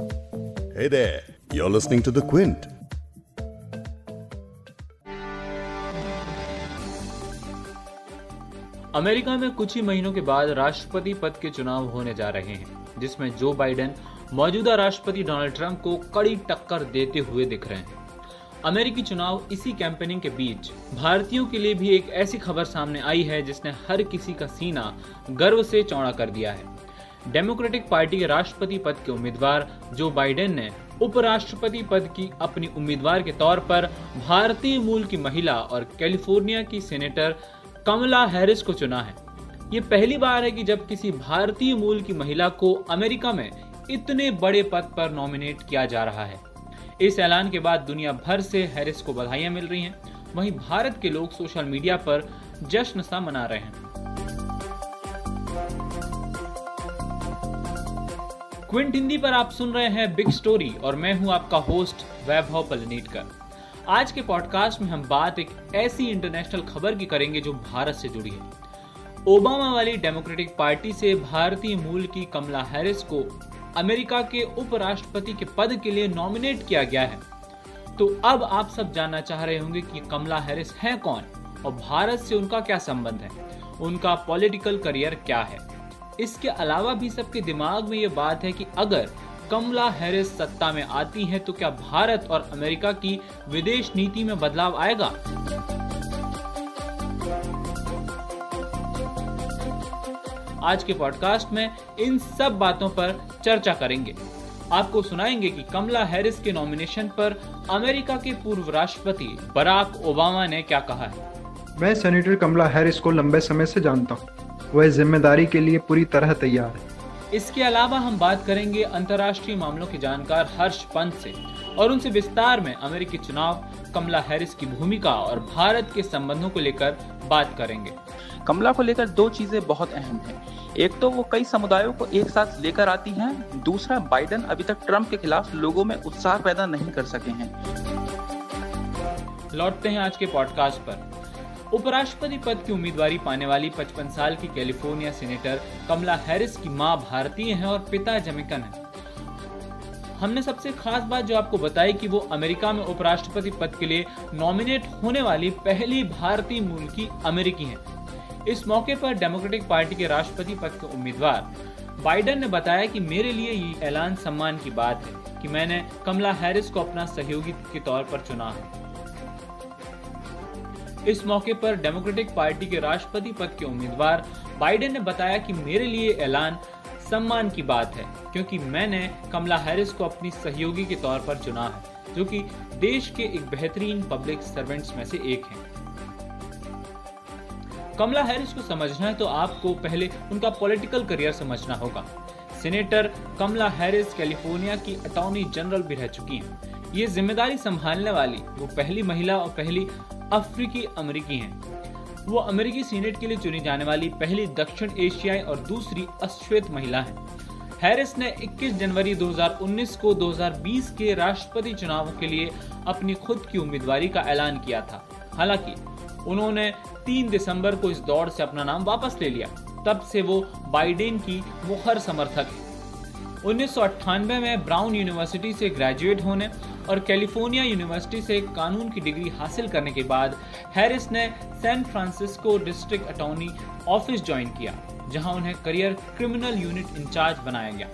Hey there, you're listening to The Quint. America में कुछ ही महीनों के बाद राष्ट्रपति पद के चुनाव होने जा रहे हैं जिसमें जो बाइडेन मौजूदा राष्ट्रपति डोनाल्ड ट्रंप को कड़ी टक्कर देते हुए दिख रहे हैं अमेरिकी चुनाव इसी कैंपेनिंग के बीच भारतीयों के लिए भी एक ऐसी खबर सामने आई है जिसने हर किसी का सीना गर्व से चौड़ा कर दिया है डेमोक्रेटिक पार्टी के राष्ट्रपति पद के उम्मीदवार जो बाइडेन ने उपराष्ट्रपति पद की अपनी उम्मीदवार के तौर पर भारतीय मूल की महिला और कैलिफ़ोर्निया की सेनेटर कमला हैरिस को चुना है। ये पहली बार है कि जब किसी भारतीय मूल की महिला को अमेरिका में इतने बड़े पद पर नॉमिनेट किया जा रहा है। इस ऐलान के बाद दुनिया भर से हैरिस को बधाइयाँ मिल रही हैं। वहीं भारत के लोग सोशल मीडिया पर जश्न सा मना रहे हैं। क्विंट हिंदी पर आप सुन रहे हैं बिग स्टोरी और मैं हूँ आपका होस्ट वैभव पलनीटकर। आज के पॉडकास्ट में हम बात एक ऐसी इंटरनेशनल खबर की करेंगे जो भारत से जुड़ी है। ओबामा वाली डेमोक्रेटिक पार्टी से भारतीय मूल की कमला हैरिस को अमेरिका के उपराष्ट्रपति के पद के लिए नॉमिनेट किया गया है। तो अब आप सब जानना चाह रहे होंगे कि कमला हैरिस है कौन और भारत से उनका क्या संबंध है? उनका पॉलिटिकल करियर क्या है? इसके अलावा भी सबके दिमाग में ये बात है कि अगर कमला हैरिस सत्ता में आती हैं तो क्या भारत और अमेरिका की विदेश नीति में बदलाव आएगा? आज के पॉडकास्ट में इन सब बातों पर चर्चा करेंगे। आपको सुनाएँगे कि कमला हैरिस के नॉमिनेशन पर अमेरिका के पूर्व राष्ट्रपति बराक ओबामा ने क्या कहा है। मैं सेनेटर कमला हैरिस को लंबे समय से जानता हूँ। वह ज़िम्मेदारी के लिए पूरी तरह तैयार है। इसके अलावा हम बात करेंगे अंतर्राष्ट्रीय मामलों के जानकार हर्ष पंत से और उनसे विस्तार में अमेरिकी चुनाव, कमला हैरिस की भूमिका और भारत के संबंधों को लेकर बात करेंगे। कमला को लेकर दो चीज़ें बहुत अहम हैं। एक तो वो कई समुदायों को एक साथ लेकर आती हैं, दूसरा बाइडन अभी तक ट्रंप के खिलाफ लोगों में उत्साह पैदा नहीं कर सके हैं। लौटते हैं आज के पॉडकास्ट पर। उपराष्ट्रपति पद की उम्मीदवारी पाने वाली 55 साल की कैलिफ़ोर्निया सीनेटर कमला हैरिस की माँ भारतीय हैं और पिता जमिकन हैं। हमने सबसे खास बात जो आपको बताई कि वो अमेरिका में उपराष्ट्रपति पद के लिए नॉमिनेट होने वाली पहली भारतीय मूल की अमेरिकी हैं। इस मौके पर डेमोक्रेटिक पार्टी के राष्ट्रपति पद के उम्मीदवार बाइडन ने बताया कि मेरे लिए ये ऐलान सम्मान की बात है कि मैंने कमला हैरिस को अपना सहयोगी के तौर पर चुना है। इस मौके पर डेमोक्रेटिक पार्टी के राष्ट्रपति पद के उम्मीदवार बाइडेन ने बताया कि मेरे लिए ऐलान सम्मान की बात है, क्योंकि मैंने कमला हैरिस को अपनी सहयोगी के तौर पर चुना है, जो कि देश के एक बेहतरीन पब्लिक सर्वेंट्स में से एक हैं। कमला हैरिस को समझना है तो आपको पहले उनका पॉलिटिकल करियर समझना होगा सीनेटर कमला हैरिस कैलिफ़ोर्निया की अटॉर्नी जनरल भी रह चुकी हैं ये ज़िम्मेदारी संभालने वाली वो पहली महिला और पहली अफ्रीकी अमेरिकी हैं। वो अमेरिकी सीनेट के लिए चुनी जाने वाली पहली दक्षिण एशियाई और दूसरी अश्वेत महिला है। हैरिस ने 21 जनवरी 2019 को 2020 के राष्ट्रपति चुनावों के लिए अपनी खुद की उम्मीदवारी का ऐलान किया था। हालाँकि, उन्होंने 3 दिसंबर को इस दौड़ से अपना नाम वापस ले लिया। तब से वो बाइडेन की मुखर समर्थक है। उन्नीस सौ अट्ठानबे में ब्राउन यूनिवर्सिटी से ग्रेजुएट होने और कैलिफ़ोर्निया यूनिवर्सिटी से कानून की डिग्री हासिल करने के बाद हैरिस ने San Francisco district attorney office join किया, जहाँ उन्हें करियर क्रिमिनल यूनिट इंचार्ज बनाया गया।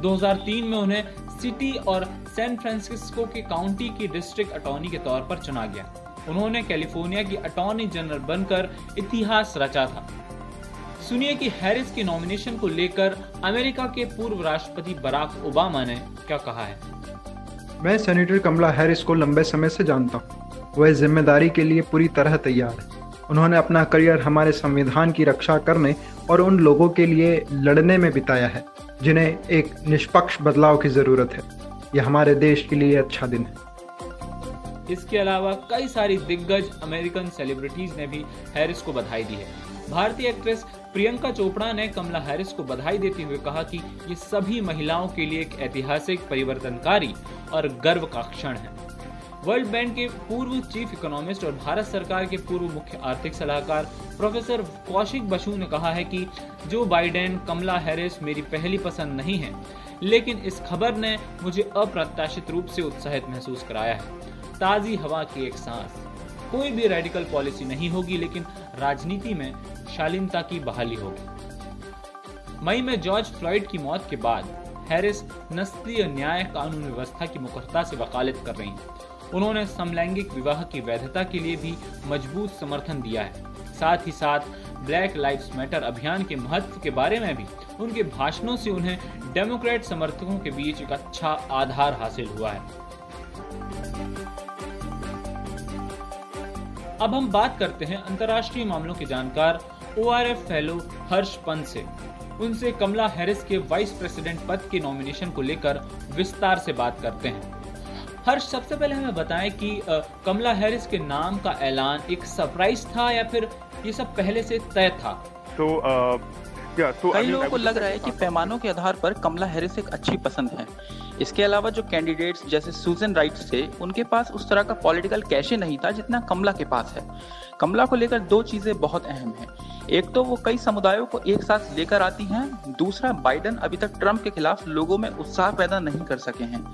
2003 में उन्हें सिटी और सैन फ्रांसिस्को के काउंटी की डिस्ट्रिक्ट अटॉर्नी के तौर पर चुना गया। उन्होंने कैलिफ़ोर्निया की अटॉर्नी जनरल बनकर इतिहास रचा था। सुनिए कि हैरिस के नॉमिनेशन को लेकर अमेरिका के पूर्व राष्ट्रपति बराक ओबामा ने क्या कहा है। मैं सेनेटर कमला हैरिस को लंबे समय से जानता हूँ। वह ज़िम्मेदारी के लिए पूरी तरह तैयार है। उन्होंने अपना करियर हमारे संविधान की रक्षा करने और उन लोगों के लिए लड़ने में बिताया है, जिन्हें एक निष्पक्ष बदलाव की ज़रूरत है। यह हमारे देश के लिए अच्छा दिन है। इसके अलावा कई सारी दिग्गज अमेरिकन सेलिब्रिटीज ने भी हैरिस को बधाई दी है। भारतीय एक्ट्रेस प्रियंका चोपड़ा ने कमला हैरिस को बधाई देते हुए कहा कि ये सभी महिलाओं के लिए एक ऐतिहासिक परिवर्तनकारी और गर्व का क्षण है। वर्ल्ड बैंक के पूर्व चीफ इकोनॉमिस्ट और भारत सरकार के पूर्व मुख्य आर्थिक सलाहकार प्रोफेसर कौशिक बसु ने कहा है कि जो बाइडेन, कमला हैरिस मेरी पहली पसंद नहीं है, लेकिन इस खबर ने मुझे अप्रत्याशित रूप से उत्साहित महसूस कराया है। ताजी हवा की एक सांस। कोई भी रेडिकल पॉलिसी नहीं होगी, लेकिन राजनीति में शालीनता की बहाली होगी मई में जॉर्ज फ्लॉइड की मौत के बाद हैरिस नस्लीय न्याय कानून व्यवस्था की मुखरता से वकालत कर रही उन्होंने समलैंगिक विवाह की वैधता के लिए भी मज़बूत समर्थन दिया है। साथ ही साथ ब्लैक लाइव्स मैटर अभियान के महत्व के बारे में भी उनके भाषणों से उन्हें डेमोक्रेट समर्थकों के बीच एक अच्छा आधार हासिल हुआ है। अब हम बात करते हैं अंतर्राष्ट्रीय मामलों के जानकार ओ फेलो हर्ष पंत से। उनसे कमला हैरिस के वाइस प्रेसिडेंट पद के नॉमिनेशन को लेकर विस्तार से बात करते हैं। हर्ष, सबसे पहले हमें बताएँ कि कमला हैरिस के नाम का ऐलान एक सरप्राइज़ था या फिर ये सब पहले से तय था? तो तो कई लोगों को लग रहा है कि पैमानों के आधार पर कमला हैरिस एक अच्छी पसंद है। इसके अलावा जो कैंडिडेट्स जैसे सुजन राइट्स थे उनके पास उस तरह का पॉलिटिकल कैशे नहीं था जितना कमला के पास है। कमला को लेकर दो चीज़ें बहुत अहम हैं। एक तो वो कई समुदायों को एक साथ लेकर आती हैं दूसरा बाइडन अभी तक ट्रंप के खिलाफ लोगों में उत्साह पैदा नहीं कर सके हैं।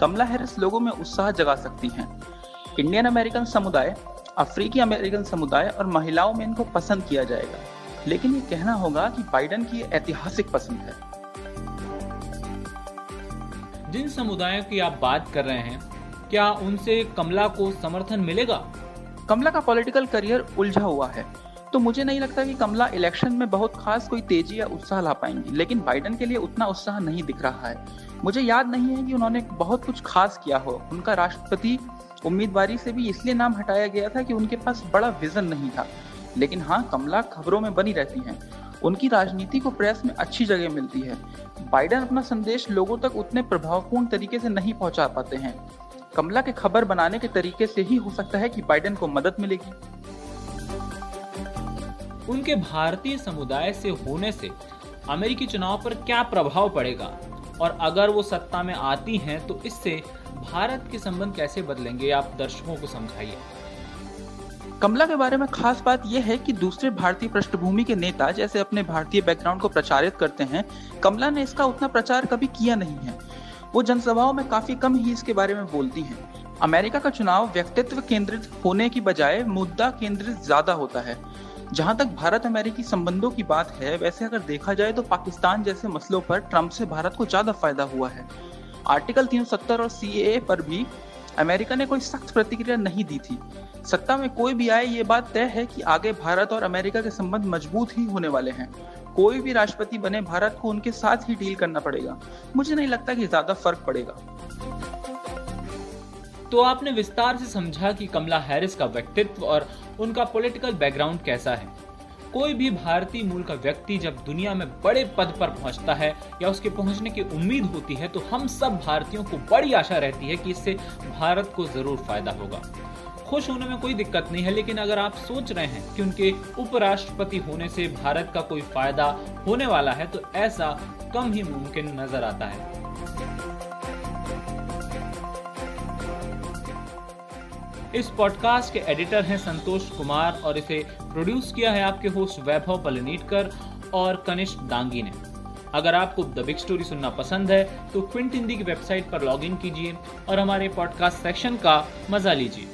कमला हैरिस लोगों में उत्साह जगा सकती हैं। इंडियन अमेरिकन समुदाय अफ्रीकी अमेरिकन समुदाय और महिलाओं में इनको पसंद किया जाएगा। लेकिन ये कहना होगा कि बाइडन की ऐतिहासिक पसंद है। जिन समुदायों की आप बात कर रहे हैं क्या उनसे कमला को समर्थन मिलेगा? कमला का पॉलिटिकल करियर उलझा हुआ है। तो मुझे नहीं लगता कि कमला इलेक्शन में बहुत खास कोई तेज़ी या उत्साह ला पाएँगी लेकिन बाइडन के लिए उतना उत्साह नहीं दिख रहा है। मुझे याद नहीं है कि उन्होंने बहुत कुछ खास किया हो। उनका राष्ट्रपति उम्मीदवारी से भी इसलिए नाम हटाया गया था कि उनके पास बड़ा विजन नहीं था। लेकिन हाँ कमला खबरों में बनी रहती हैं। उनकी राजनीति को प्रेस में अच्छी जगह मिलती है। बाइडन अपना संदेश लोगों तक उतने प्रभावपूर्ण तरीके से नहीं पहुँचा पाते हैं। कमला के खबर बनाने के तरीके से ही हो सकता है कि बाइडन को मदद मिलेगी। उनके भारतीय समुदाय से होने से अमेरिकी चुनाव पर क्या प्रभाव पड़ेगा? और अगर वो सत्ता में आती हैं तो इससे भारत के संबंध कैसे बदलेंगे? आप दर्शकों को समझाइए। कमला के बारे में खास बात यह है कि दूसरे भारतीय पृष्ठभूमि के नेता जैसे अपने भारतीय बैकग्राउंड को प्रचारित करते हैं, कमला ने इसका उतना प्रचार कभी किया नहीं है। वो जनसभाओं में काफ़ी कम ही इसके बारे में बोलती हैं। अमेरिका का चुनाव व्यक्तित्व केंद्रित होने की बजाय मुद्दा केंद्रित ज़्यादा होता है। जहाँ तक भारत अमेरिकी संबंधों की बात है, वैसे अगर देखा जाए तो पाकिस्तान जैसे मसलों पर ट्रंप से भारत को ज़्यादा फ़ायदा हुआ है। आर्टिकल 370 और सी पर भी अमेरिका ने कोई सख्त प्रतिक्रिया नहीं दी थी। सत्ता में कोई भी आए, ये बात तय है कि आगे भारत और अमेरिका के संबंध मज़बूत ही होने वाले हैं। कोई भी राष्ट्रपति बने, भारत को उनके साथ ही डील करना पड़ेगा। मुझे नहीं लगता कि ज़्यादा फ़र्क पड़ेगा। तो आपने विस्तार से समझा कि कमला हैरिस का व्यक्तित्व और उनका पॉलिटिकल बैकग्राउंड कैसा है। कोई भी भारतीय मूल का व्यक्ति जब दुनिया में बड़े पद पर पहुँचता है या उसके पहुँचने की उम्मीद होती है तो हम सब भारतीयों को बड़ी आशा रहती है कि इससे भारत को ज़रूर फ़ायदा होगा। खुश होने में कोई दिक्कत नहीं है, लेकिन अगर आप सोच रहे हैं कि उनके उपराष्ट्रपति होने से भारत का कोई फ़ायदा होने वाला है तो ऐसा कम ही मुमकिन नज़र आता है। इस पॉडकास्ट के एडिटर हैं संतोष कुमार और इसे प्रोड्यूस किया है आपके होस्ट वैभव पलनीटकर और कनिष्ठ दांगी ने। अगर आपको द बिग स्टोरी सुनना पसंद है तो क्विंट हिंदी की वेबसाइट पर लॉगिन कीजिए और हमारे पॉडकास्ट सेक्शन का मज़ा लीजिए।